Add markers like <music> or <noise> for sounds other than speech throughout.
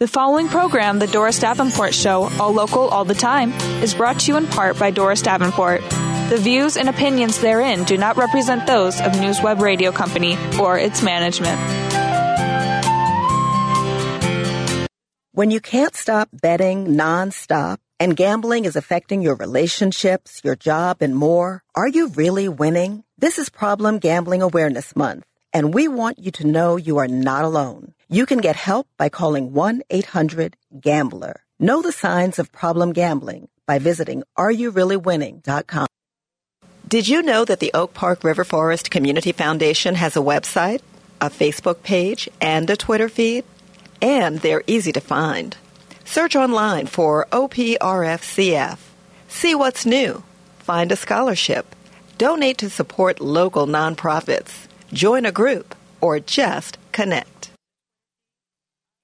The following program, The Doris Davenport Show, all local, all the time, is brought to you in part by Doris Davenport. The views and opinions therein do not represent those of NewsWeb Radio Company or its management. When you can't stop betting nonstop and gambling is affecting your relationships, your job, and more, are you really winning? This is Problem Gambling Awareness Month, and we want you to know you are not alone. You can get help by calling 1-800-GAMBLER. Know the signs of problem gambling by visiting areyoureallywinning.com. Did you know that the Oak Park River Forest Community Foundation has a website, a Facebook page, and a Twitter feed? And they're easy to find. Search online for OPRFCF. See what's new. Find a scholarship. Donate to support local nonprofits. Join a group or just connect.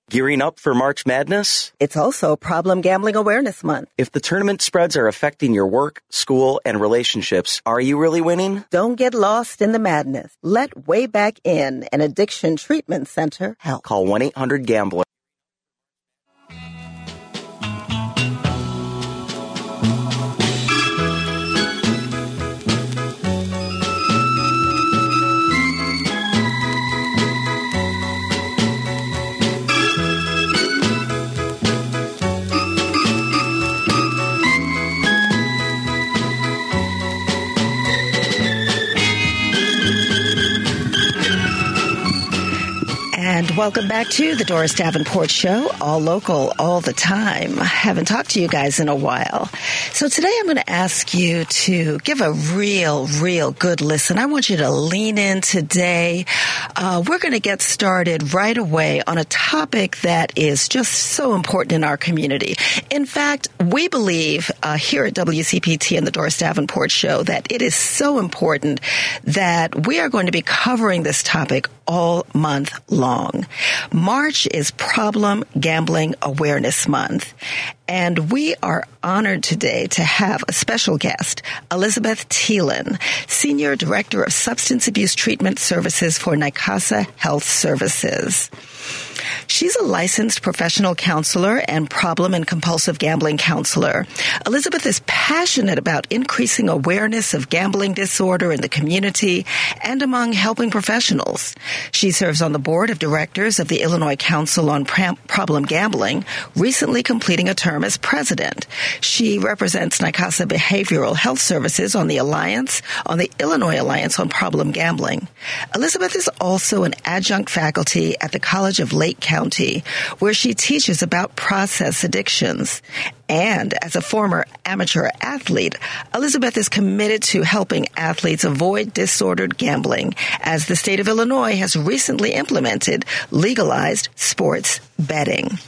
Gearing up for March Madness? It's also Problem Gambling Awareness Month. If the tournament spreads are affecting your work, school, and relationships, are you really winning? Don't get lost in the madness. Let Way Back In, an addiction treatment center, help. Call 1 800 Gambler. Welcome back to the Doris Davenport Show, all local, all the time. I haven't talked to you guys in a while. So today I'm going to ask you to give a real, real good listen. I want you to lean in today. Uh, we're going to get started right away on a topic that is just so important in our community. In fact, we believe uh, here at WCPT and the Doris Davenport Show that it is so important that we are going to be covering this topic all month long. March is Problem Gambling Awareness Month. And we are honored today to have a special guest, Elizabeth Thielen, Senior Director of Substance Abuse Treatment Services for Nicasa Health Services. She's a licensed professional counselor and problem and compulsive gambling counselor. Elizabeth is passionate about increasing awareness of gambling disorder in the community and among helping professionals. She serves on the board of directors of the Illinois Council on Problem Gambling, recently completing a term as president. She represents Nicasa Behavioral Health Services on the Alliance, on the Illinois Alliance on Problem Gambling. Elizabeth is also an adjunct faculty at the College of Lake County, where she teaches about process addictions. And as a former amateur athlete, Elizabeth is committed to helping athletes avoid disordered gambling as the state of Illinois has recently implemented legalized sports betting.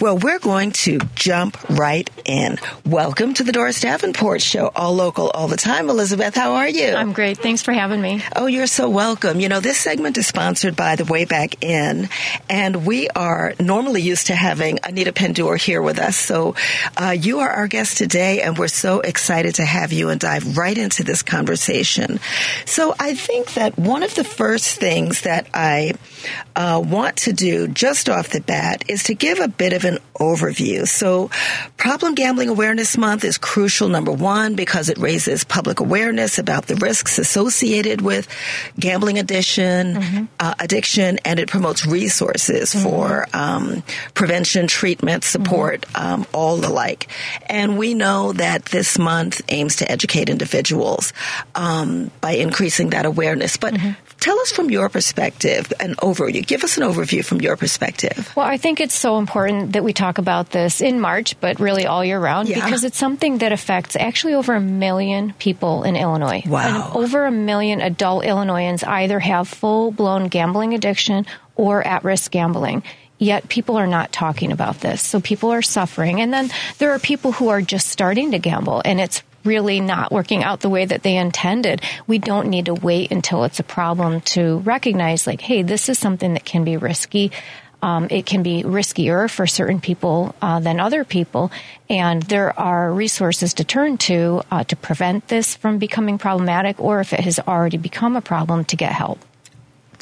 Well, we're going to jump right in. Welcome to the Doris Davenport Show, all local, all the time. Elizabeth, how are you? I'm great. Thanks for having me. Oh, you're so welcome. You know, this segment is sponsored by the Wayback Inn, and we are normally used to having Anita Pendur here with us. So, uh, you are our guest today, and we're so excited to have you and dive right into this conversation. So, I think that one of the first things that I uh, want to do just off the bat is to give a bit of an overview. So, Problem Gambling Awareness Month is crucial, number one, because it raises public awareness about the risks associated with gambling addiction, mm-hmm. uh, addiction, and it promotes resources mm-hmm. for um, prevention, treatment, support, mm-hmm. um, all the like. And we know that this month aims to educate individuals um, by increasing that awareness. But mm-hmm. tell us from your perspective an overview. Give us an overview from your perspective. Well, I think it's so important that we talk about this in March, but really all year round, yeah. because it's something that affects actually over a million people in Illinois. Wow. And over a million adult Illinoisans either have full blown gambling addiction or at risk gambling yet people are not talking about this. So people are suffering. And then there are people who are just starting to gamble and it's really not working out the way that they intended. We don't need to wait until it's a problem to recognize like, hey, this is something that can be risky. Um, it can be riskier for certain people uh, than other people, and there are resources to turn to uh, to prevent this from becoming problematic, or if it has already become a problem, to get help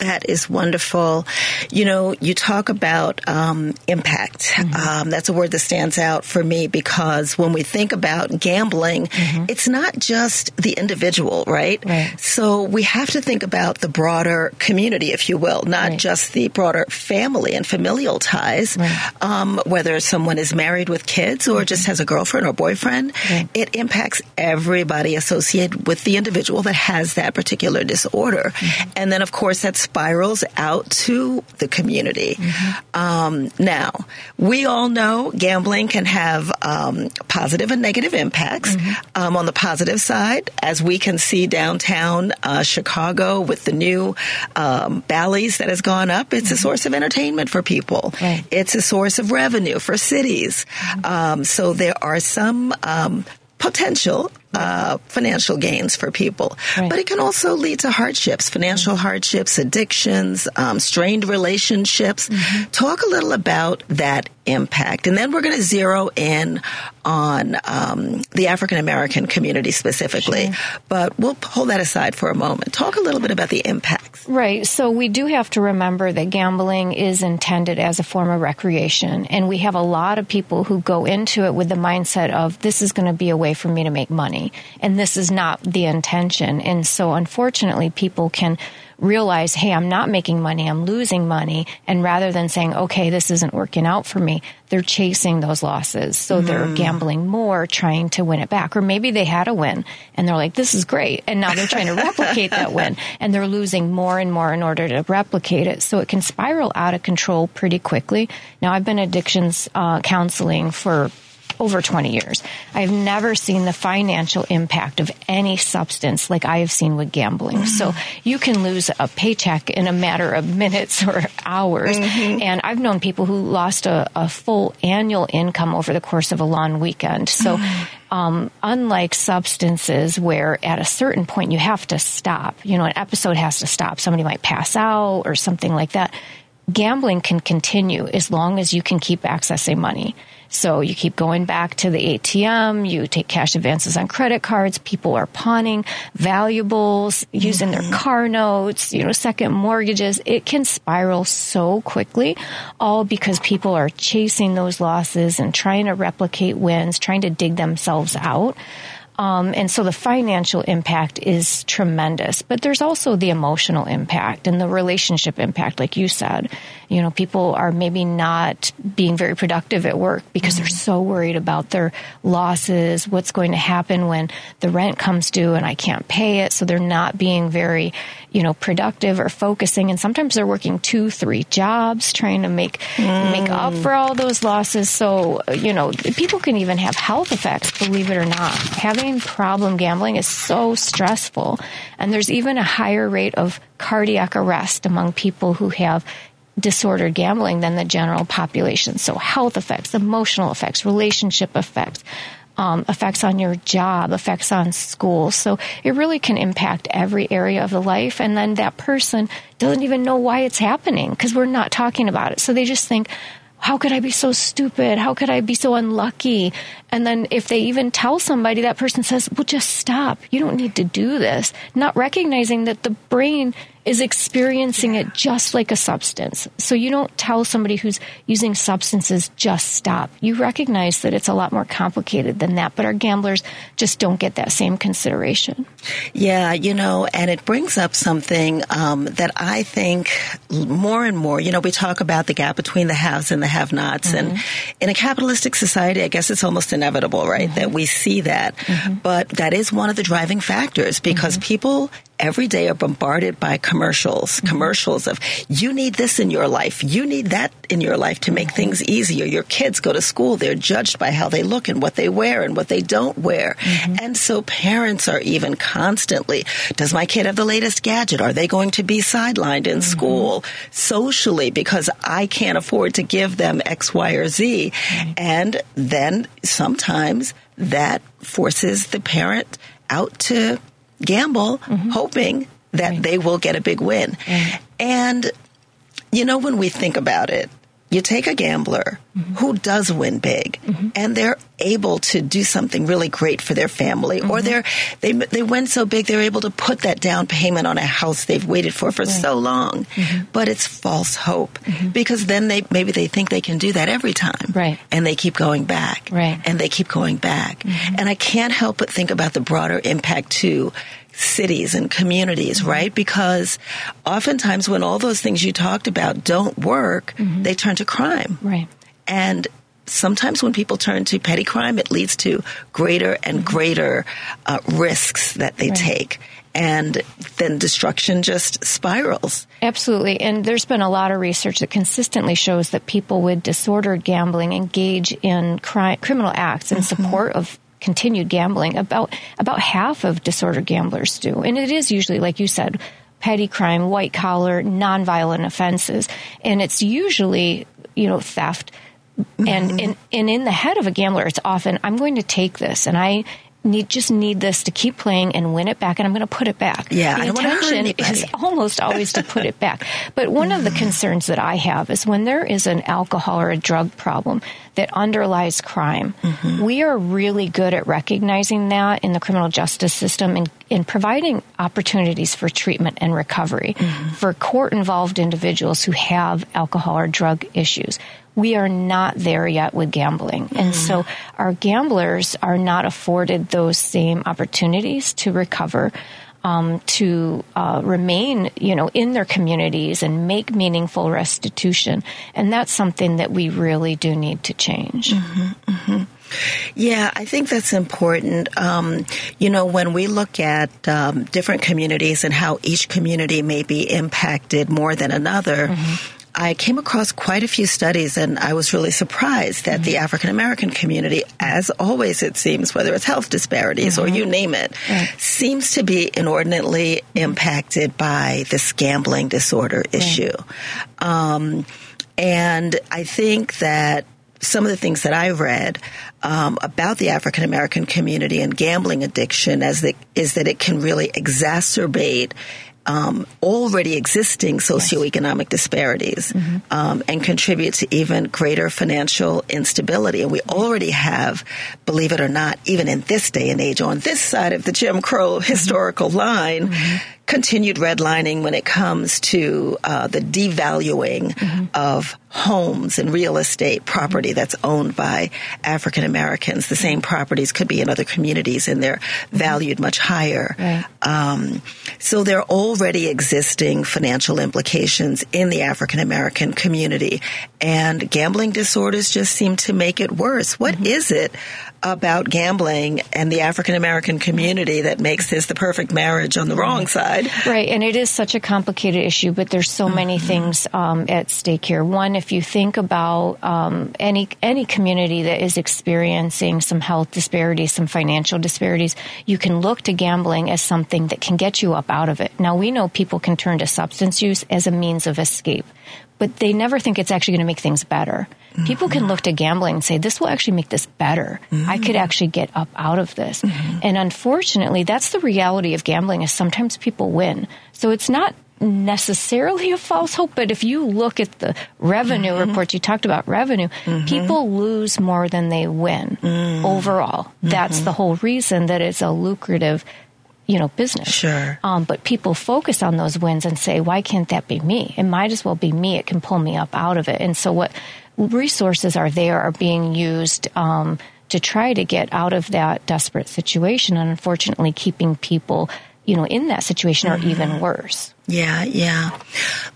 That is wonderful. You know, you talk about um, impact. Mm-hmm. Um, that's a word that stands out for me because when we think about gambling, mm-hmm. it's not just the individual, right? right? So we have to think about the broader community, if you will, not right. just the broader family and familial ties. Right. Um, whether someone is married with kids or mm-hmm. just has a girlfriend or boyfriend, it impacts everybody associated with the individual that has that particular disorder. Mm-hmm. And then, of course, that's spirals out to the community. Mm-hmm. Um, now, we all know gambling can have um, positive and negative impacts. Mm-hmm. Um, on the positive side, as we can see downtown uh, Chicago with the new um, Bally's that has gone up, it's a mm-hmm. source of entertainment for people. Right. It's a source of revenue for cities. Mm-hmm. Um, so there are some um, potential uh, financial gains for people. Right. But it can also lead to hardships, financial mm-hmm. hardships, addictions, um, strained relationships. Mm-hmm. Talk a little about that impact. And then we're going to zero in on um, the African American community specifically. Sure. But we'll hold that aside for a moment. Talk a little bit about the impacts. Right. So we do have to remember that gambling is intended as a form of recreation. And we have a lot of people who go into it with the mindset of this is going to be a way for me to make money. And this is not the intention. And so unfortunately, people can realize, hey, I'm not making money, I'm losing money. And rather than saying, okay, this isn't working out for me, they're chasing those losses. So mm. they're gambling more, trying to win it back. Or maybe they had a win and they're like, this is great. And now they're trying to <laughs> replicate that win and they're losing more and more in order to replicate it. So it can spiral out of control pretty quickly. Now, I've been addictions uh, counseling for over 20 years. I've never seen the financial impact of any substance like I have seen with gambling. Mm-hmm. So you can lose a paycheck in a matter of minutes <laughs> or hours. Mm-hmm. And I've known people who lost a, a, full annual income over the course of a long weekend. So, mm-hmm. um, unlike substances where at a certain point you have to stop, you know, an episode has to stop. Somebody might pass out or something like that. Gambling can continue as long as you can keep accessing money. So you keep going back to the ATM, you take cash advances on credit cards, people are pawning valuables, using mm-hmm. their car notes, you know, second mortgages. It can spiral so quickly, all because people are chasing those losses and trying to replicate wins, trying to dig themselves out. Um, and so the financial impact is tremendous, but there's also the emotional impact and the relationship impact, like you said. You know, people are maybe not being very productive at work because mm-hmm. they're so worried about their losses, what's going to happen when the rent comes due and I can't pay it. So they're not being very, you know, productive or focusing. And sometimes they're working two, three jobs trying to make, mm. make up for all those losses. So, you know, people can even have health effects, believe it or not. Having problem gambling is so stressful. And there's even a higher rate of cardiac arrest among people who have disordered gambling than the general population. So health effects, emotional effects, relationship effects, um, effects on your job, effects on school. So it really can impact every area of the life. And then that person doesn't even know why it's happening because we're not talking about it. So they just think, how could I be so stupid? How could I be so unlucky? And then if they even tell somebody, that person says, well, just stop. You don't need to do this. Not recognizing that the brain is experiencing it just like a substance. So you don't tell somebody who's using substances, just stop. You recognize that it's a lot more complicated than that, but our gamblers just don't get that same consideration. Yeah, you know, and it brings up something um, that I think more and more, you know, we talk about the gap between the haves and the have nots. Mm-hmm. And in a capitalistic society, I guess it's almost inevitable, right, mm-hmm. that we see that. Mm-hmm. But that is one of the driving factors because mm-hmm. people every day are bombarded by commercials, mm-hmm. commercials of you need this in your life, you need that in your life to make mm-hmm. things easier. Your kids go to school, they're judged by how they look and what they wear and what they don't wear. Mm-hmm. And so parents are even constantly, does my kid have the latest gadget? Are they going to be sidelined in mm-hmm. school socially because I can't afford to give them X, Y, or Z? And then sometimes that forces the parent out to gamble, mm-hmm. hoping that right. they will get a big win. And, you know, when we think about it, you take a gambler mm-hmm. who does win big mm-hmm. and they're able to do something really great for their family mm-hmm. or they're they they win so big they're able to put that down payment on a house they've waited for for right. so long mm-hmm. but it's false hope mm-hmm. because then they maybe they think they can do that every time right and they keep going back right and they keep going back mm-hmm. and i can't help but think about the broader impact too cities and communities, mm-hmm. right? Because oftentimes when all those things you talked about don't work, mm-hmm. they turn to crime. Right. And sometimes when people turn to petty crime, it leads to greater and mm-hmm. greater uh, risks that they right. take. And then destruction just spirals. Absolutely. And there's been a lot of research that consistently shows that people with disordered gambling engage in crime, criminal acts in mm-hmm. support of continued gambling. About about half of disordered gamblers do, and it is usually, like you said, petty crime, white collar, nonviolent offenses, and it's usually you know theft. Mm-hmm. And, and and in the head of a gambler, it's often I'm going to take this and I need just need this to keep playing and win it back, and I'm going to put it back. Yeah, the intention is almost always to put it back. But one of the concerns that I have is when there is an alcohol or a drug problem that underlies crime. Mm-hmm. We are really good at recognizing that in the criminal justice system and in providing opportunities for treatment and recovery mm-hmm. for court involved individuals who have alcohol or drug issues we are not there yet with gambling. Mm-hmm. And so our gamblers are not afforded those same opportunities to recover. Um, to uh, remain, you know, in their communities and make meaningful restitution, and that's something that we really do need to change. Mm-hmm, mm-hmm. Yeah, I think that's important. Um, you know, when we look at um, different communities and how each community may be impacted more than another, mm-hmm. I came across quite a few studies and I was really surprised that mm-hmm. the African American community, as always it seems, whether it's health disparities mm-hmm. or you name it, right. seems to be inordinately impacted by this gambling disorder issue. Right. Um, and I think that some of the things that I've read um, about the African American community and gambling addiction as the, is that it can really exacerbate um, already existing socioeconomic disparities mm-hmm. um, and contribute to even greater financial instability. And we already have, believe it or not, even in this day and age, on this side of the Jim Crow mm-hmm. historical line, mm-hmm continued redlining when it comes to uh, the devaluing mm-hmm. of homes and real estate property that's owned by African Americans. The same properties could be in other communities and they're mm-hmm. valued much higher. Right. Um, so there are already existing financial implications in the African American community and gambling disorders just seem to make it worse. What mm-hmm. is it about gambling and the African American community that makes this the perfect marriage on the wrong side. Right, and it is such a complicated issue, but there's so many mm-hmm. things um, at stake here. One, if you think about um, any any community that is experiencing some health disparities, some financial disparities, you can look to gambling as something that can get you up out of it. Now we know people can turn to substance use as a means of escape but they never think it's actually going to make things better. Mm-hmm. People can look to gambling and say, this will actually make this better. Mm-hmm. I could actually get up out of this. Mm-hmm. And unfortunately, that's the reality of gambling is sometimes people win. So it's not necessarily a false hope, but if you look at the revenue mm-hmm. reports, you talked about revenue, mm-hmm. people lose more than they win mm. overall. That's mm-hmm. the whole reason that it's a lucrative you know, business. Sure. Um, but people focus on those wins and say, why can't that be me? It might as well be me. It can pull me up out of it. And so what resources are there are being used, um, to try to get out of that desperate situation and unfortunately keeping people, you know, in that situation mm-hmm. or even worse. Yeah, yeah.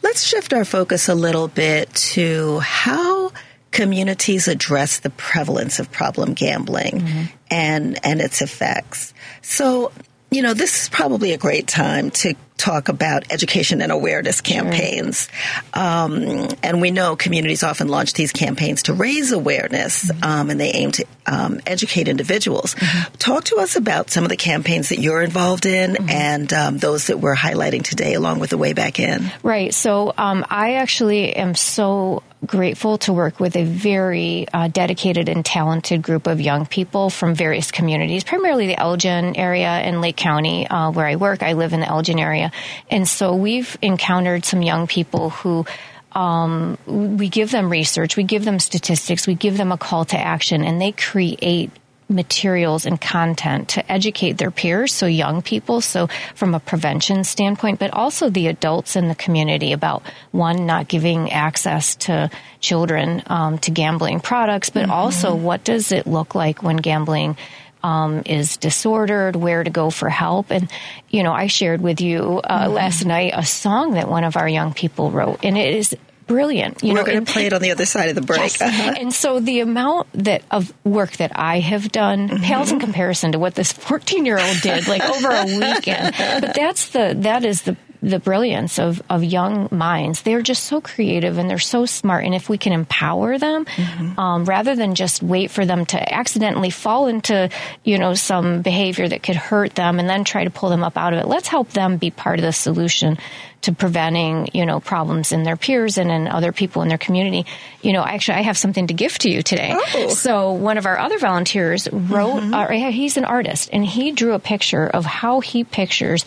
Let's shift our focus a little bit to how communities address the prevalence of problem gambling mm-hmm. and and its effects. So you know, this is probably a great time to talk about education and awareness campaigns. Um, and we know communities often launch these campaigns to raise awareness, mm-hmm. um, and they aim to um, educate individuals. Mm-hmm. Talk to us about some of the campaigns that you're involved in mm-hmm. and um, those that we're highlighting today, along with the Way Back In. Right. So um, I actually am so grateful to work with a very uh, dedicated and talented group of young people from various communities, primarily the Elgin area and Lake County, uh, where I work. I live in the Elgin area. And so we've encountered some young people who um, we give them research, we give them statistics, we give them a call to action, and they create materials and content to educate their peers, so young people, so from a prevention standpoint, but also the adults in the community about one, not giving access to children um, to gambling products, but mm-hmm. also what does it look like when gambling um, is disordered, where to go for help. And, you know, I shared with you uh, mm-hmm. last night a song that one of our young people wrote, and it is brilliant. You know, We're going to play it on the other side of the break. Yes. Uh-huh. And so the amount that of work that I have done mm-hmm. pales in comparison to what this <laughs> 14 year old did, like over a weekend. But that's the that is the the brilliance of, of young minds. They're just so creative and they're so smart. And if we can empower them, mm-hmm. um, rather than just wait for them to accidentally fall into, you know, some behavior that could hurt them and then try to pull them up out of it, let's help them be part of the solution to preventing, you know, problems in their peers and in other people in their community. You know, actually, I have something to gift to you today. Oh. So one of our other volunteers wrote, mm-hmm. uh, he's an artist, and he drew a picture of how he pictures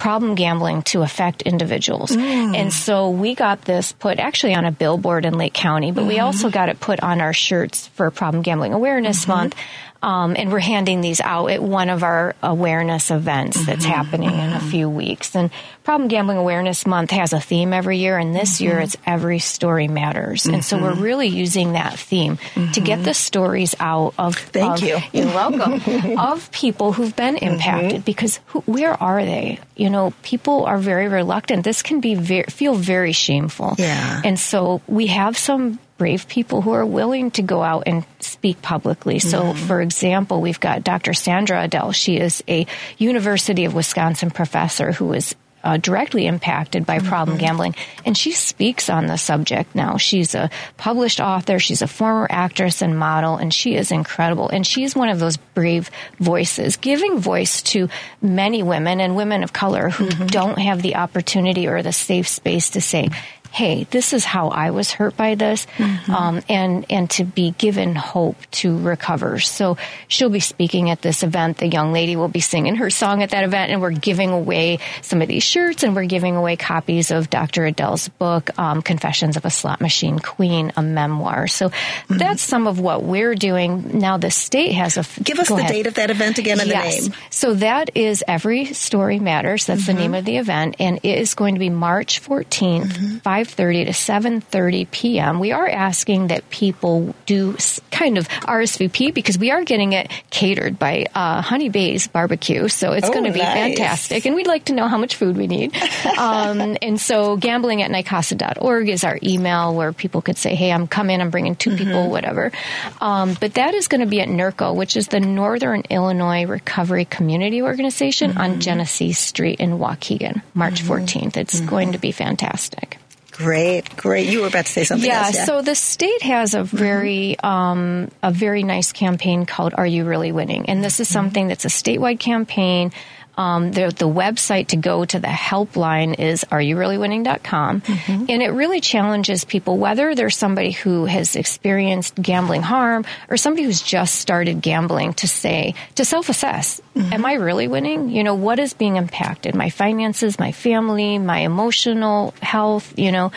problem gambling to affect individuals. Mm. And so we got this put actually on a billboard in Lake County, but mm-hmm. we also got it put on our shirts for Problem Gambling Awareness mm-hmm. Month. Um, and we're handing these out at one of our awareness events that's mm-hmm. happening in a mm-hmm. few weeks. And Problem Gambling Awareness Month has a theme every year, and this mm-hmm. year it's Every Story Matters. Mm-hmm. And so we're mm-hmm. really using that theme mm-hmm. to get the stories out of. Thank of, you. <laughs> You're welcome. <laughs> of people who've been impacted because who, where are they? You know, people are very reluctant. This can be very, feel very shameful. Yeah. And so we have some brave people who are willing to go out and speak publicly. So, mm-hmm. for example, we've got Dr. Sandra Adell. She is a University of Wisconsin professor who is uh, directly impacted by problem mm-hmm. gambling. And she speaks on the subject now. She's a published author. She's a former actress and model, and she is incredible. And she's one of those brave voices, giving voice to many women and women of color who mm-hmm. don't have the opportunity or the safe space to say, hey, this is how I was hurt by this, mm-hmm. um, and and to be given hope to recover. So she'll be speaking at this event. The young lady will be singing her song at that event, and we're giving away some of these shirts, and we're giving away copies of Dr. Adell's book, um, "Confessions of a Slot Machine Queen," a memoir. So mm-hmm. that's some of what we're doing now. The state has a give us the ahead. date of that event again and yes. the name. So that is Every Story Matters. That's mm-hmm. the name of the event, and it is going to be March 14th, 5.30 to 7.30 p.m. We are asking that people do kind of RSVP because we are getting it catered by uh, Honey Bays Barbecue. So it's oh, going to be nice. fantastic. And we'd like to know how much food we need. <laughs> um, and so gambling at Nicasa.org is our email where people could say, hey, I'm coming, I'm bringing 2 mm-hmm. people, whatever. Um, but that is going to be at NIRCO, which is the Northern Illinois Recovery Community Organization mm-hmm. on Genesee Street in Waukegan, March mm-hmm. 14th. It's mm-hmm. going to be fantastic. Great, great. You were about to say something yeah, else. Yeah. So the state has a very mm-hmm. um, a very nice campaign called "Are You Really Winning?" And this is mm-hmm. something that's a statewide campaign um, the, the website to go to the helpline is areyoureallywinning.com. Mm-hmm. And it really challenges people, whether there's somebody who has experienced gambling harm or somebody who's just started gambling, to say, to self assess, mm-hmm. am I really winning? You know, what is being impacted? My finances, my family, my emotional health, you know.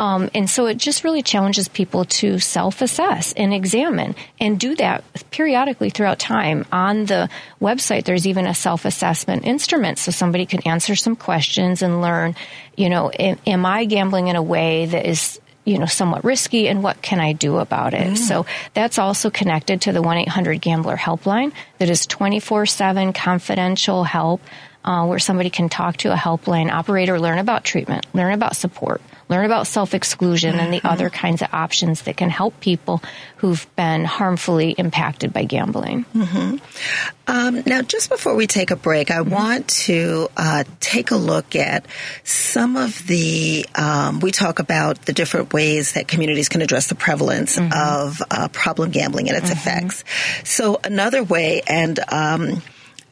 Um, and so it just really challenges people to self assess and examine and do that periodically throughout time. On the website, there's even a self assessment instrument so somebody can answer some questions and learn, you know, am, am I gambling in a way that is you know somewhat risky and what can I do about it? Mm. So that's also connected to the 1-800-GAMBLER helpline that is 24/7 confidential help uh, where somebody can talk to a helpline operator, learn about treatment, learn about support, learn about self exclusion mm-hmm. and the mm-hmm. other kinds of options that can help people who've been harmfully impacted by gambling. Mm-hmm. Um, now, just before we take a break, I mm-hmm. want to uh, take a look at some of the. Um, we talk about the different ways that communities can address the prevalence mm-hmm. of uh, problem gambling and its mm-hmm. effects. So, another way, and um,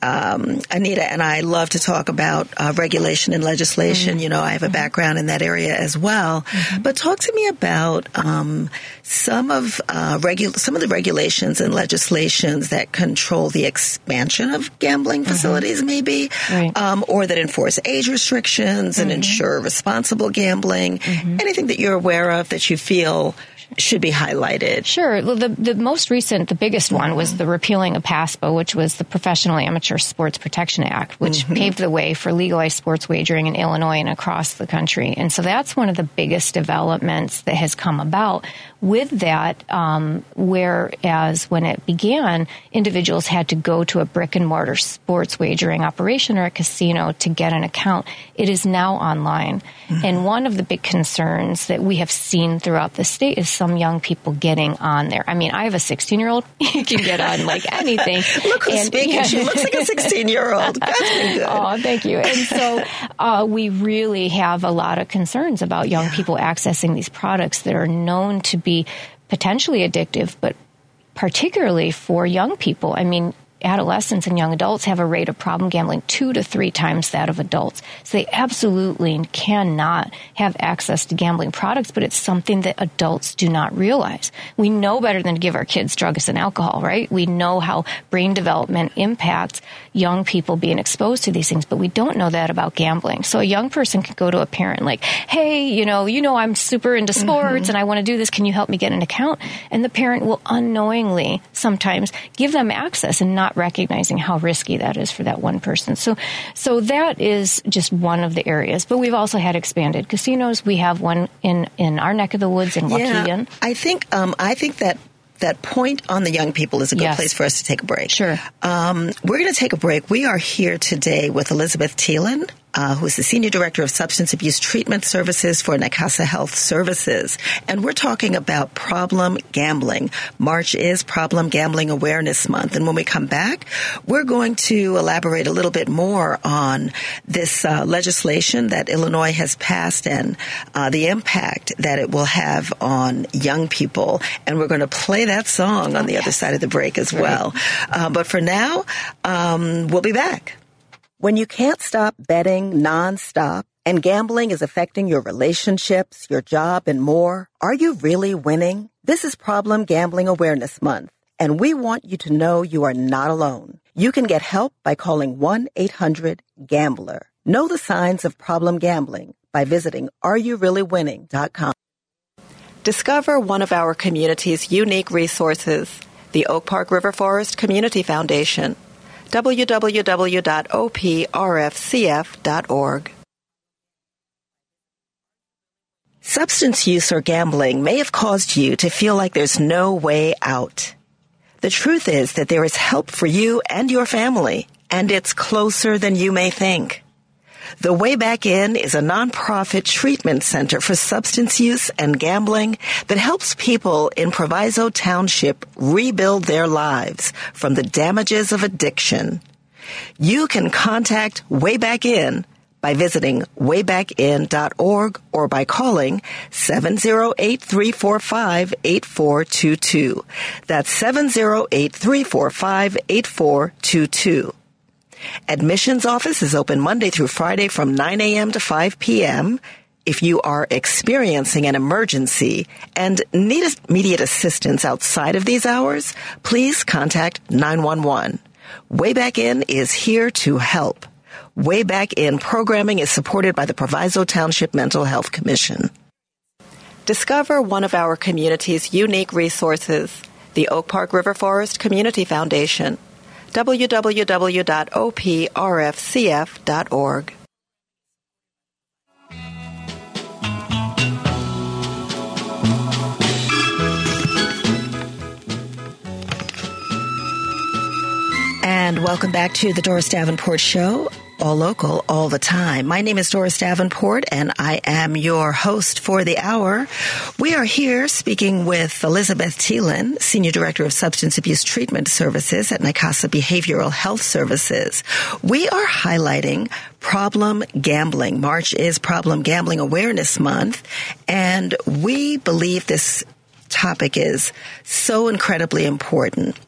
um, Anita and I love to talk about uh, regulation and legislation. Mm-hmm. You know, I have a background in that area as well. Mm-hmm. But talk to me about um, some of uh, regu- some of the regulations and legislations that control the expansion of gambling mm-hmm. facilities, mm-hmm. maybe, right. um, or that enforce age restrictions and mm-hmm. ensure responsible gambling. Mm-hmm. Anything that you're aware of that you feel should be highlighted? Sure. The, the most recent, the biggest one was the repealing of PASPA, which was the Professional Amateur Sports Protection Act, which mm-hmm. paved the way for legalized sports wagering in Illinois and across the country. And so that's one of the biggest developments that has come about with that, um, whereas when it began, individuals had to go to a brick and mortar sports wagering operation or a casino to get an account. It is now online. Mm-hmm. And one of the big concerns that we have seen throughout the state is some young people getting on there. I mean, I have a 16 year old. <laughs> you can get on like <laughs> anything. Look who's and, speaking. Yeah. She looks like a 16 year old. Oh, thank you. And so uh, we really have a lot of concerns about young people accessing these products that are known to be potentially addictive, but particularly for young people. I mean, adolescents and young adults have a rate of problem gambling two to three times that of adults. So they absolutely cannot have access to gambling products, but it's something that adults do not realize. We know better than to give our kids drugs and alcohol, right? We know how brain development impacts young people being exposed to these things, but we don't know that about gambling. So a young person can go to a parent like, hey, you know, you know I'm super into mm-hmm. sports mm-hmm. and I want to do this. Can you help me get an account? And the parent will unknowingly sometimes give them access and not recognizing how risky that is for that one person. So, so that is just one of the areas. But we've also had expanded casinos. We have one in in our neck of the woods in Waukegan. Yeah, I think um, I think that that point on the young people is a good yes. place for us to take a break. Sure. Um, we're going to take a break. We are here today with Elizabeth Thielen uh, who is the Senior Director of Substance Abuse Treatment Services for Nicasa Health Services. And we're talking about problem gambling. March is Problem Gambling Awareness Month. And when we come back, we're going to elaborate a little bit more on this uh, legislation that Illinois has passed and uh, the impact that it will have on young people. And we're going to play that song on the other side of the break as well. Uh, but for now, um, we'll be back. When you can't stop betting nonstop and gambling is affecting your relationships, your job, and more, are you really winning? This is Problem Gambling Awareness Month, and we want you to know you are not alone. You can get help by calling 1-800-GAMBLER. Know the signs of problem gambling by visiting areyoureallywinning.com. Discover one of our community's unique resources, the Oak Park River Forest Community Foundation www.oprfcf.org. Substance use or gambling may have caused you to feel like there's no way out. The truth is that there is help for you and your family, and it's closer than you may think. The Way Back In is a nonprofit treatment center for substance use and gambling that helps people in Proviso Township rebuild their lives from the damages of addiction. You can contact Way Back In by visiting waybackin.org or by calling 708-345-8422. That's 708-345-8422. Admissions office is open Monday through Friday from 9 a.m. to 5 p.m. If you are experiencing an emergency and need immediate assistance outside of these hours, please contact 911. Way Back In is here to help. Way Back In programming is supported by the Proviso Township Mental Health Commission. Discover one of our community's unique resources, the Oak Park River Forest Community Foundation www.oprfcf.org. And welcome back to the Doris Davenport Show all local all the time. My name is Doris Davenport and I am your host for the hour. We are here speaking with Elizabeth Thielen, Senior Director of Substance Abuse Treatment Services at Nicasa Behavioral Health Services. We are highlighting problem gambling. March is Problem Gambling Awareness Month and we believe this topic is so incredibly important.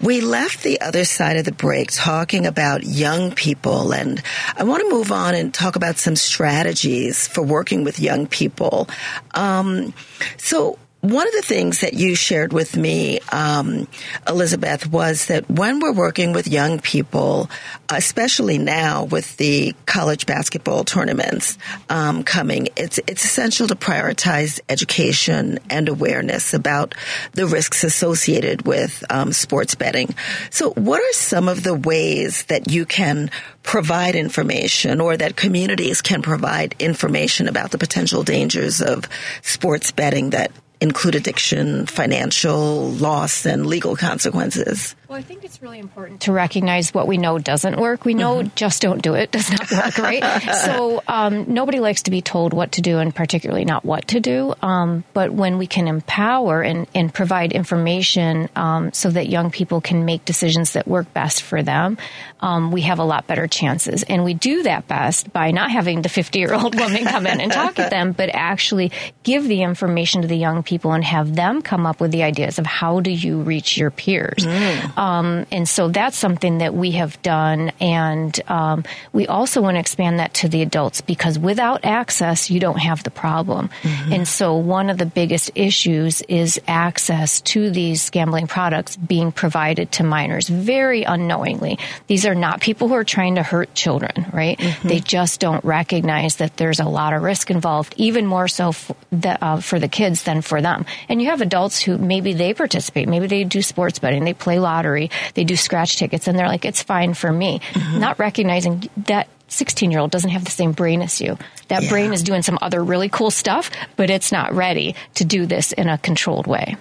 We left the other side of the break talking about young people, and I want to move on and talk about some strategies for working with young people. Um, so, one of the things that you shared with me, um, Elizabeth, was that when we're working with young people, especially now with the college basketball tournaments um, coming, it's it's essential to prioritize education and awareness about the risks associated with um, sports betting. So, what are some of the ways that you can provide information or that communities can provide information about the potential dangers of sports betting that include addiction, financial loss, and legal consequences. Well, I think it's really important to recognize what we know doesn't work. We know mm-hmm. just don't do it <laughs> does not work, right? <laughs> so um, nobody likes to be told what to do, and particularly not what to do. Um, but when we can empower and, and provide information um, so that young people can make decisions that work best for them, um, we have a lot better chances. And we do that best by not having the 50 year old <laughs> woman come in and talk at them, but actually give the information to the young people and have them come up with the ideas of how do you reach your peers. Mm. Um, and so that's something that we have done. And um, we also want to expand that to the adults because without access, you don't have the problem. Mm-hmm. And so one of the biggest issues is access to these gambling products being provided to minors very unknowingly. These are not people who are trying to hurt children, right? Mm-hmm. They just don't recognize that there's a lot of risk involved, even more so for the, uh, for the kids than for them. And you have adults who maybe they participate, maybe they do sports betting, they play lottery lottery, they do scratch tickets, and they're like, it's fine for me. Mm-hmm. Not recognizing that 16 year old doesn't have the same brain as you. That yeah. brain is doing some other really cool stuff, but it's not ready to do this in a controlled way.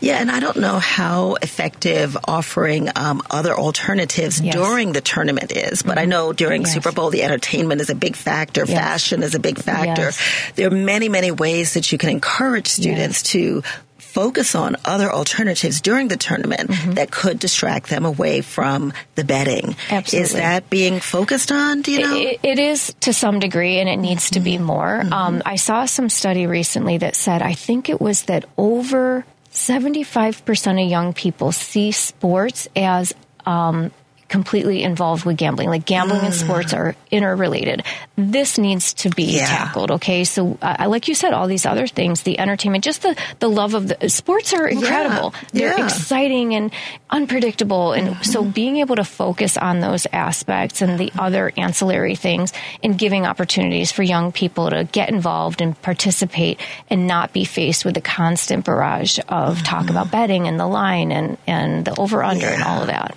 Yeah, and I don't know how effective offering um, other alternatives yes. during the tournament is, but mm-hmm. I know during yes. Super Bowl, the entertainment is a big factor, yes. fashion is a big factor. There are many, many ways that you can encourage students to focus on other alternatives during the tournament mm-hmm. that could distract them away from the betting. Absolutely. Is that being focused on? Do you know? it, it is to some degree, and it needs to be mm-hmm. more. Mm-hmm. Um, I saw some study recently that said, I think it was that over 75% of young people see sports as um, completely involved with gambling. Like gambling mm. and sports are interrelated. This needs to be yeah. tackled. Okay, so uh, like you said, all these other things, the entertainment, just the the love of the sports are incredible. Yeah. They're yeah. exciting and unpredictable, and mm-hmm. so being able to focus on those aspects and the other ancillary things, and giving opportunities for young people to get involved and participate, and not be faced with the constant barrage of mm-hmm. talk about betting and the line and and the over under and all of that.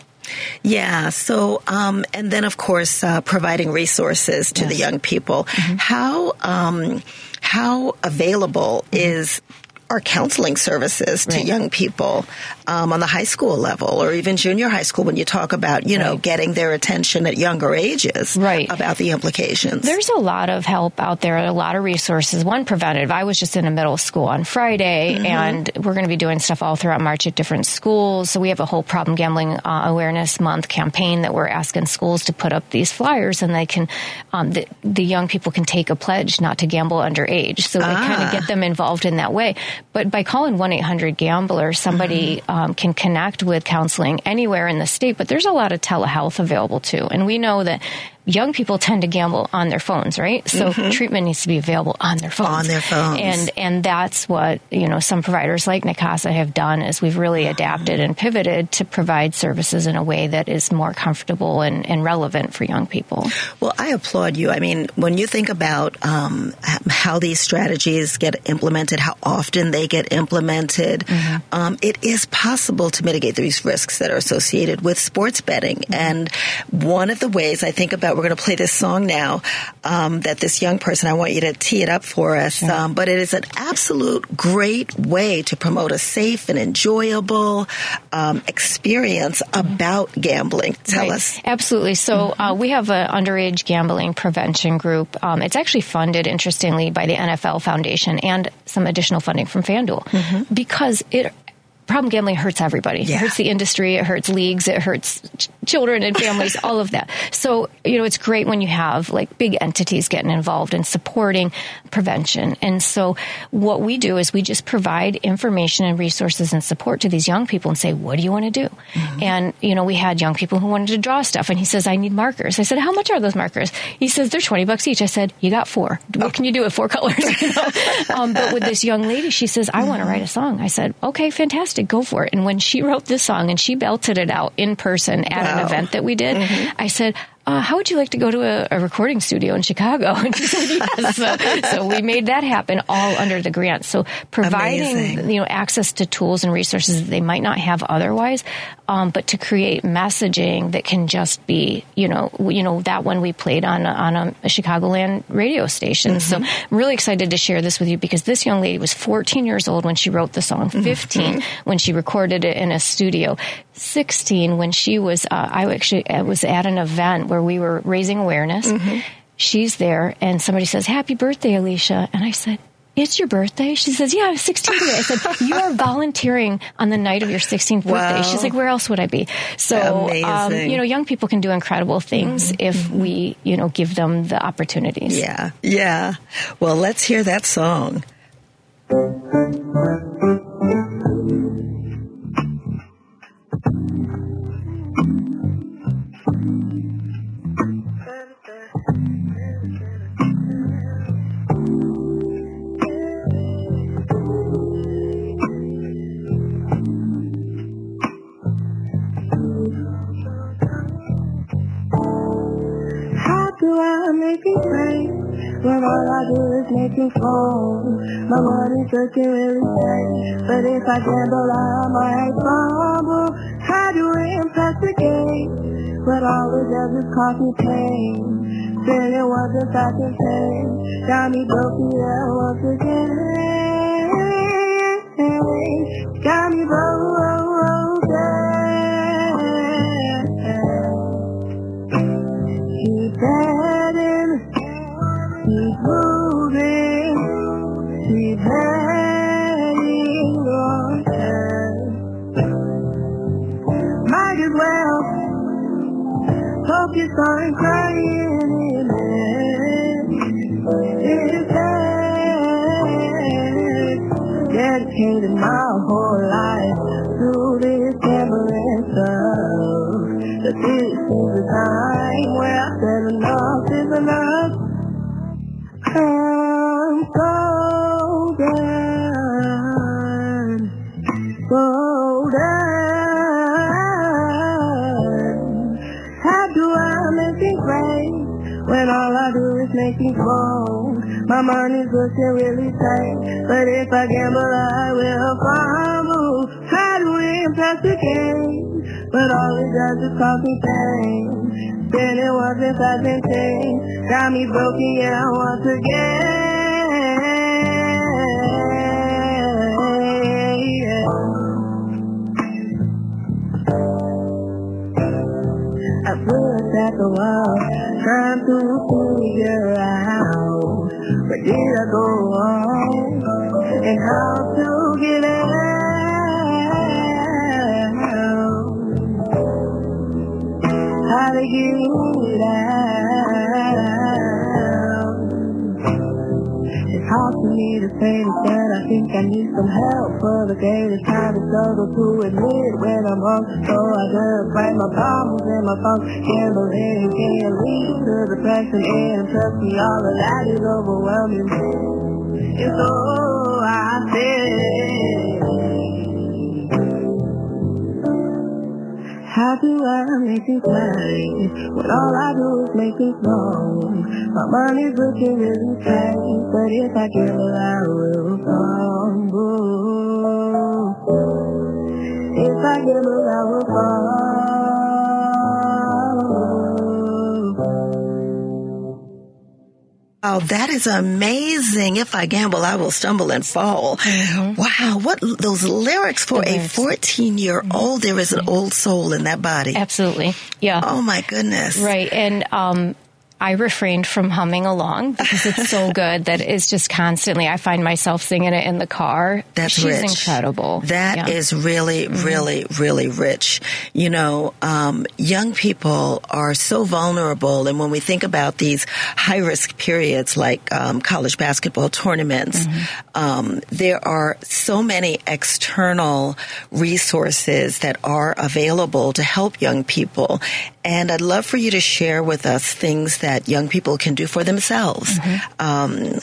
Yeah. So, um, and then of course, uh, providing resources to yes. the young people. Mm-hmm. How um, how available mm-hmm. is our counseling services to right. young people um, on the high school level or even junior high school when you talk about you know right. getting their attention at younger ages right. about the implications there's a lot of help out there a lot of resources one preventative i was just in a middle school on friday mm-hmm. and we're going to be doing stuff all throughout march at different schools so we have a whole problem gambling uh, awareness month campaign that we're asking schools to put up these flyers and they can um, the, the, young people can take a pledge not to gamble underage so ah. they kind of get them involved in that way but by calling 1 800 Gambler, somebody mm-hmm. um, can connect with counseling anywhere in the state. But there's a lot of telehealth available too. And we know that young people tend to gamble on their phones, right? So mm-hmm. treatment needs to be available on their phones. On their phones. And and that's what, you know, some providers like Nicasa have done is we've really adapted and pivoted to provide services in a way that is more comfortable and, and relevant for young people. Well, I applaud you. I mean, when you think about um, how these strategies get implemented, how often they get implemented, mm-hmm. um, it is possible to mitigate these risks that are associated with sports betting. Mm-hmm. And one of the ways I think about we're going to play this song now um, that this young person, I want you to tee it up for us. Sure. Um, but it is an absolute great way to promote a safe and enjoyable um, experience mm-hmm. about gambling. Tell right. us. Absolutely. So mm-hmm. uh, we have an underage gambling prevention group. Um, it's actually funded, interestingly, by the NFL Foundation and some additional funding from FanDuel mm-hmm. because it problem gambling hurts everybody. Yeah. It hurts the industry, it hurts leagues, it hurts ch- children and families, all of that. So, you know, it's great when you have like big entities getting involved and supporting prevention. And so what we do is we just provide information and resources and support to these young people and say, what do you want to do? And, you know, we had young people who wanted to draw stuff and he says, I need markers. I said, how much are those markers? He says, they're 20 bucks each. I said, you got four. What can you do with four colors? <laughs> You know? um, but with this young lady, she says, I want to write a song. I said, okay, fantastic. To go for it. And when she wrote this song and she belted it out in person at Wow. an event that we did, mm-hmm. I said, uh, how would you like to go to a, a recording studio in Chicago? And she said yes. So, so we made that happen all under the grant. So providing Amazing. you know access to tools and resources that they might not have otherwise, um, but to create messaging that can just be you know you know that one we played on a, on a, a Chicagoland radio station. So I'm really excited to share this with you because this young lady was 14 years old when she wrote the song, 15 when she recorded it in a studio, 16 when she was uh, I actually I was at an event where we were raising awareness. She's there and somebody says, "Happy birthday, Alicia," and I said. It's your birthday? She says, Yeah, I'm 16 today. I said, You are <laughs> volunteering on the night of your 16th birthday. Wow. She's like, Where else would I be? So, um, you know, young people can do incredible things if we, you know, give them the opportunities. Yeah, yeah. Well, let's hear that song. Make it rain when all I do is make it fall? My money's looking really tight, but if I gamble, I might fumble. Try to impress the game, but all it does is cause me pain. Once if I can pay, got me broke yeah, once again. Got me broken. Keep Dedicated my whole life make me groan? My money's looking really tight, but if I gamble, I will fumble. Try to win impress the game, but all it does is cause me pain. Spending once if I've been changed, got me broken, yeah, once again. At the wall, trying to figure out where did I go wrong and how to get out. How to get out. It's hard for me to say but I think I need some help for the greatest time to struggle to admit when I'm wrong. So I just write my problems and my thoughts, gambling can lead to depression and trust me, all of that is overwhelming. And so I say, how do I make it right when all I do is make it wrong? My money's looking really tight, but if I it, I will fumble. If I give it, I will fall. Oh, that is amazing. If I gamble, I will stumble and fall. Wow. What those lyrics for a 14 year old. There is an old soul in that body. Absolutely. Yeah. Oh my goodness. Right. And, um, I refrained from humming along because it's so <laughs> good that it's just constantly. I find myself singing it in the car. That's She's rich. incredible. That Yeah. is really, really, really rich. You know, um, young people are so vulnerable, and when we think about these high risk periods like um, college basketball tournaments, um, there are so many external resources that are available to help young people. And I'd love for you to share with us things that young people can do for themselves. Um,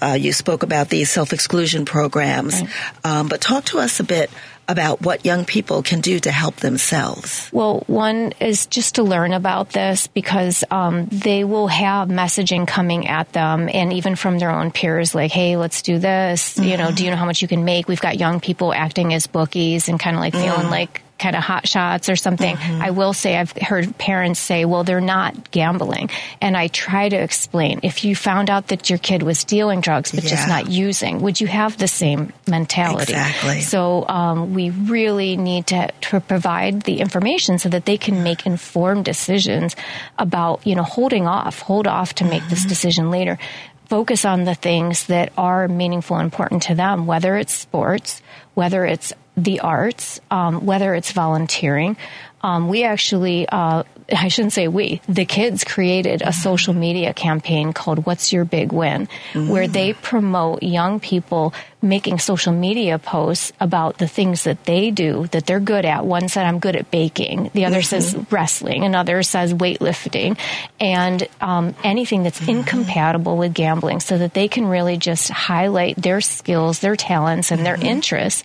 uh, you spoke about these self exclusion programs, um, but talk to us a bit about what young people can do to help themselves. Well, one is just to learn about this because um, they will have messaging coming at them, and even from their own peers, like, "Hey, let's do this." You know, do you know how much you can make? We've got young people acting as bookies and kind of like feeling like kind of hot shots or something. I will say I've heard parents say, "Well, they're not gambling," and I try to explain. If you found out that your kid was dealing drugs but Yeah. just not using, would you have the same mentality? Exactly. So um, we really need to, to provide the information so that they can make informed decisions about, you know, holding off, hold off to make this decision later. Focus on the things that are meaningful and important to them, whether it's sports, whether it's the arts, um, whether it's volunteering. Um, we actually, uh, <laughs> I shouldn't say we, the kids created a social media campaign called What's Your Big Win, where they promote young people making social media posts about the things that they do that they're good at. One said, I'm good at baking. The other says wrestling. Another says weightlifting and um, anything that's incompatible with gambling so that they can really just highlight their skills, their talents, and their interests.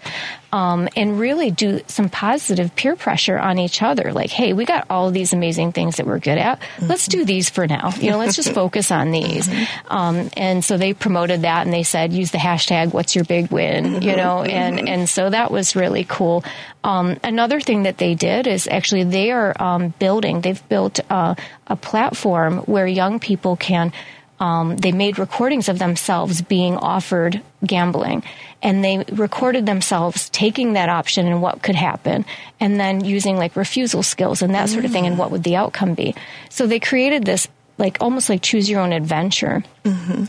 Um, and really do some positive peer pressure on each other. Like, hey, we got all these amazing things that we're good at. Let's do these for now. You know, let's just <laughs> focus on these. Um, and so they promoted that and they said, use the hashtag, what's your big win? You <laughs> know, and, and so that was really cool. Um, another thing that they did is actually they are um, building, they've built uh, a platform where young people can um, they made recordings of themselves being offered gambling. And they recorded themselves taking that option and what could happen. And then using like refusal skills and that sort of thing and what would the outcome be. So they created this like almost like choose your own adventure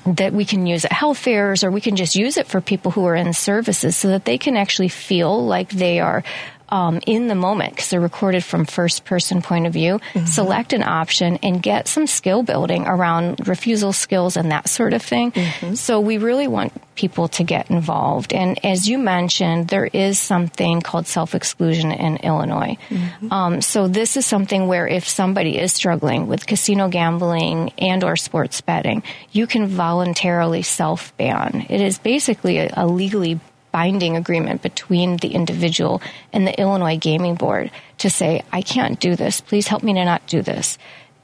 that we can use at health fairs or we can just use it for people who are in services so that they can actually feel like they are um, in the moment because they're recorded from first person point of view select an option and get some skill building around refusal skills and that sort of thing. So we really want people to get involved. And as you mentioned there is something called self-exclusion in illinois. Um, so this is something where if somebody is struggling with casino gambling and or sports betting you can voluntarily self-ban. It is basically a, a legally binding agreement between the individual and the Illinois Gaming Board to say, I can't do this. Please help me to not do this.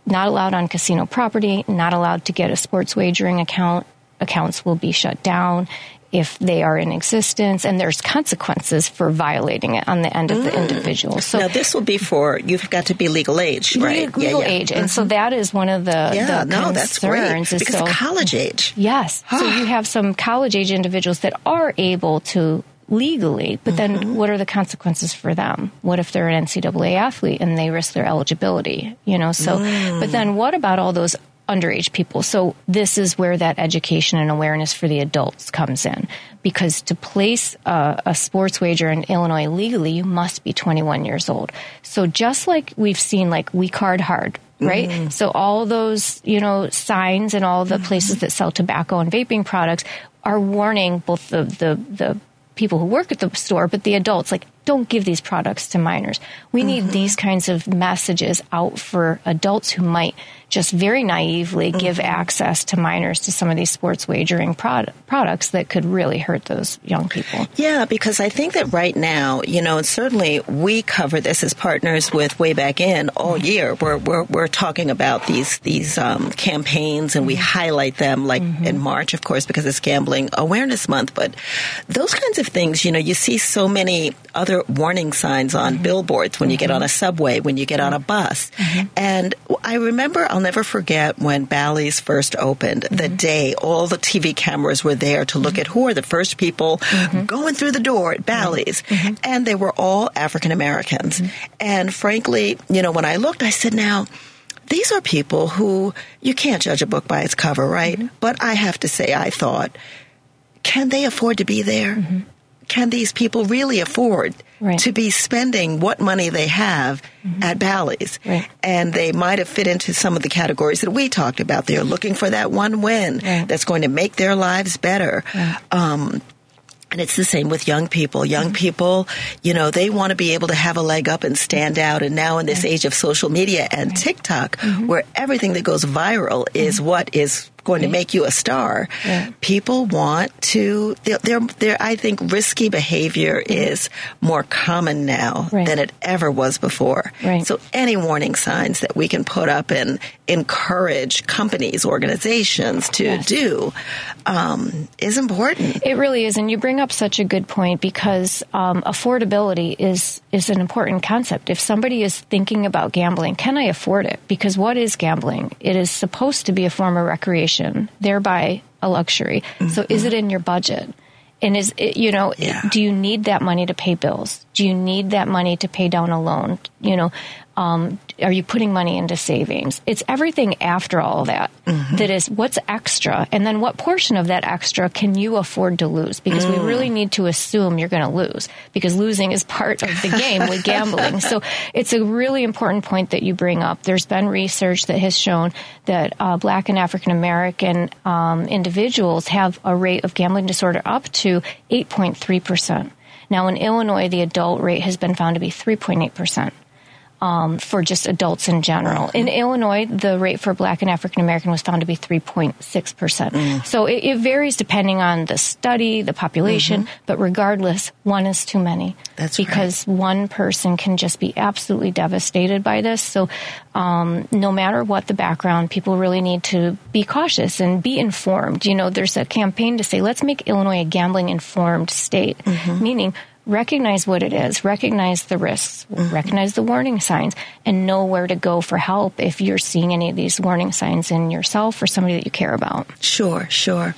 Not allowed on casino property, not allowed to get a sports wagering account. Accounts will be shut down if they are in existence, and there's consequences for violating it on the end of the ah. individual. So now, this will be for you've got to be legal age, right? legal, legal age, and so mm-hmm. that is one of the, Yeah, the no, that's great because so- college age. Yes. so you have some college age individuals that are able to legally, but then mm-hmm. what are the consequences for them? What if they're an NCAA athlete and they risk their eligibility? You know, so, but mm. then what about all those underage people? So this is where that education and awareness for the adults comes in. Because to place a, a sports wager in Illinois legally, you must be 21 years old. So just like we've seen, like we card hard, right? Mm-hmm. So all those, you know, signs and all the mm-hmm. places that sell tobacco and vaping products are warning both the, the, the people who work at the store, but the adults, like, don't give these products to minors. We need mm-hmm. these kinds of messages out for adults who might just very naively mm-hmm. give access to minors to some of these sports wagering prod- products that could really hurt those young people. Yeah, because I think that right now, you know, and certainly we cover this as partners with Way Back Inn all mm-hmm. year. We're we're, we're talking about these these um, campaigns, and we mm-hmm. highlight them like in March, of course, because it's Gambling Awareness Month. But those kinds of things, you know, you see so many other warning signs on billboards when you get on a subway, when you get on a bus, and I remember I'll never forget when Bally's first opened. The mm-hmm. day all the TV cameras were there to look mm-hmm. at who are the first people mm-hmm. going through the door at Bally's, and they were all African Americans. And frankly, you know, when I looked, I said, now these are people who you can't judge a book by its cover, right? Mm-hmm. But I have to say, I thought, can they afford to be there? Can these people really afford Mm-hmm. Right. to be spending what money they have at Bally's? Mm-hmm. Right. And they might have fit into some of the categories that we talked about. They're looking for that one win Right. that's going to make their lives better. Um, and it's the same with young people. Young Mm-hmm. people, you know, they want to be able to have a leg up and stand out. And now in this age of social media and TikTok, Mm-hmm. where everything that goes viral is what is going to make you a star, Right. people want to, they're, they're, I think risky behavior is more common now. Right. than it ever was before. Right. So any warning signs that we can put up and encourage companies, organizations to Yes. do um, is important. It really is, and you bring up such a good point because um, affordability is is an important concept. If somebody is thinking about gambling, can I afford it? Because what is gambling? It is supposed to be a form of recreation, thereby a luxury. So, mm-hmm. is it in your budget? And is it, you know, Yeah. do you need that money to pay bills? Do you need that money to pay down a loan? You know, um, are you putting money into savings? It's everything after all that that is what's extra, and then what portion of that extra can you afford to lose? Because we really need to assume you're going to lose because losing is part of the game with <laughs> gambling. So it's a really important point that you bring up. There's been research that has shown that uh, Black and African American um, individuals have a rate of gambling disorder up to 8.3 percent. Now in Illinois, the adult rate has been found to be 3.8 percent um, for just adults in general. In Illinois, the rate for Black and African American was found to be 3.6 percent. So it, it varies depending on the study, the population, but regardless, one is too many. That's right. because one person can just be absolutely devastated by this. So, um, no matter what the background, people really need to be cautious and be informed. You know, there's a campaign to say, let's make Illinois a gambling informed state, meaning recognize what it is, recognize the risks, recognize the warning signs, and know where to go for help if you're seeing any of these warning signs in yourself or somebody that you care about. Sure, sure.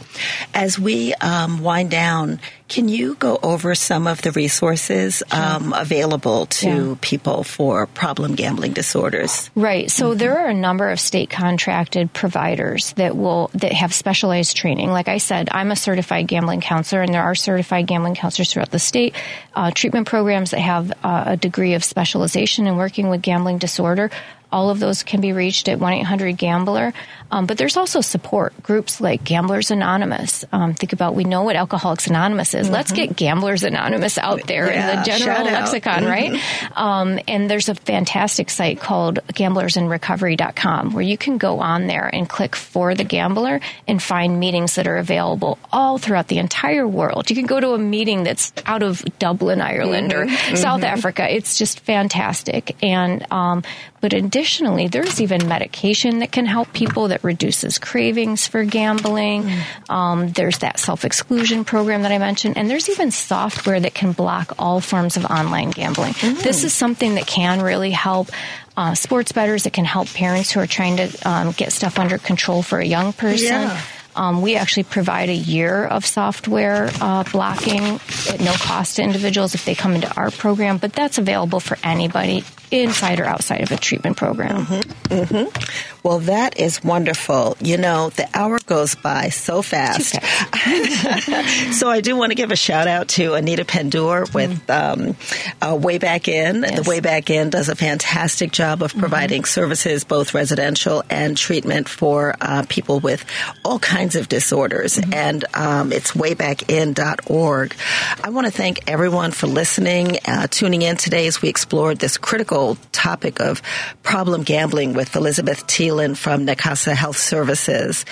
As we um, wind down, can you go over some of the resources um, available to Yeah. people for problem gambling disorders? Right. So there are a number of state contracted providers that will that have specialized training. Like I said, I'm a certified gambling counselor, and there are certified gambling counselors throughout the state. Uh, treatment programs that have uh, a degree of specialization in working with gambling disorder. All of those can be reached at 1 800 Gambler. Um, but there's also support groups like Gamblers Anonymous. Um, think about, we know what Alcoholics Anonymous is. Let's get Gamblers Anonymous out there Yeah, in the general lexicon, right? Um, and there's a fantastic site called gamblersinrecovery.com where you can go on there and click for the gambler and find meetings that are available all throughout the entire world. You can go to a meeting that's out of Dublin, Ireland or South Africa. It's just fantastic. And, um, but additionally, there's even medication that can help people that reduces cravings for gambling. Um, there's that self exclusion program that I mentioned. And there's even software that can block all forms of online gambling. This is something that can really help. Uh, sports bettors It can help parents who are trying to um, get stuff under control for a young person. Yeah. Um, we actually provide a year of software uh, blocking at no cost to individuals if they come into our program, but that's available for anybody inside or outside of a treatment program. Well, that is wonderful. You know, the hour goes by so fast. <laughs> so I do want to give a shout out to Anita Pendur with um, uh, Way Back Inn. The Yes. Way Back Inn does a fantastic job of providing services, both residential and treatment for uh, people with all kinds of disorders. And um, it's waybackinn.org. I want to thank everyone for listening, uh, tuning in today as we explored this critical topic of problem gambling with Elizabeth Thielen from Nicasa Health Services.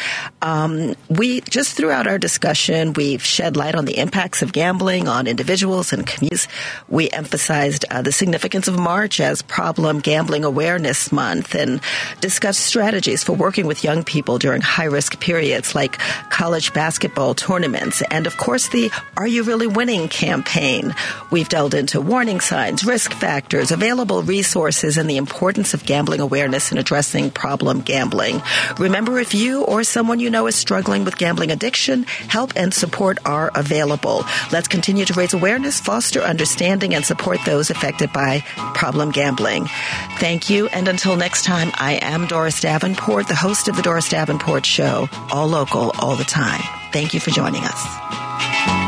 Um, we just throughout our discussion, we've shed light on the impacts of gambling on individuals and communities. We emphasized uh, the significance of March as Problem Gambling Awareness Month and discussed strategies for working with young people during high risk periods like college basketball tournaments and, of course, the Are You Really Winning campaign. We've delved into warning signs, risk factors, available resources resources and the importance of gambling awareness in addressing problem gambling. Remember, if you or someone you know is struggling with gambling addiction, help and support are available. Let's continue to raise awareness, foster understanding, and support those affected by problem gambling. Thank you, and until next time, I am Doris Davenport, the host of the Doris Davenport Show, all local, all the time. Thank you for joining us.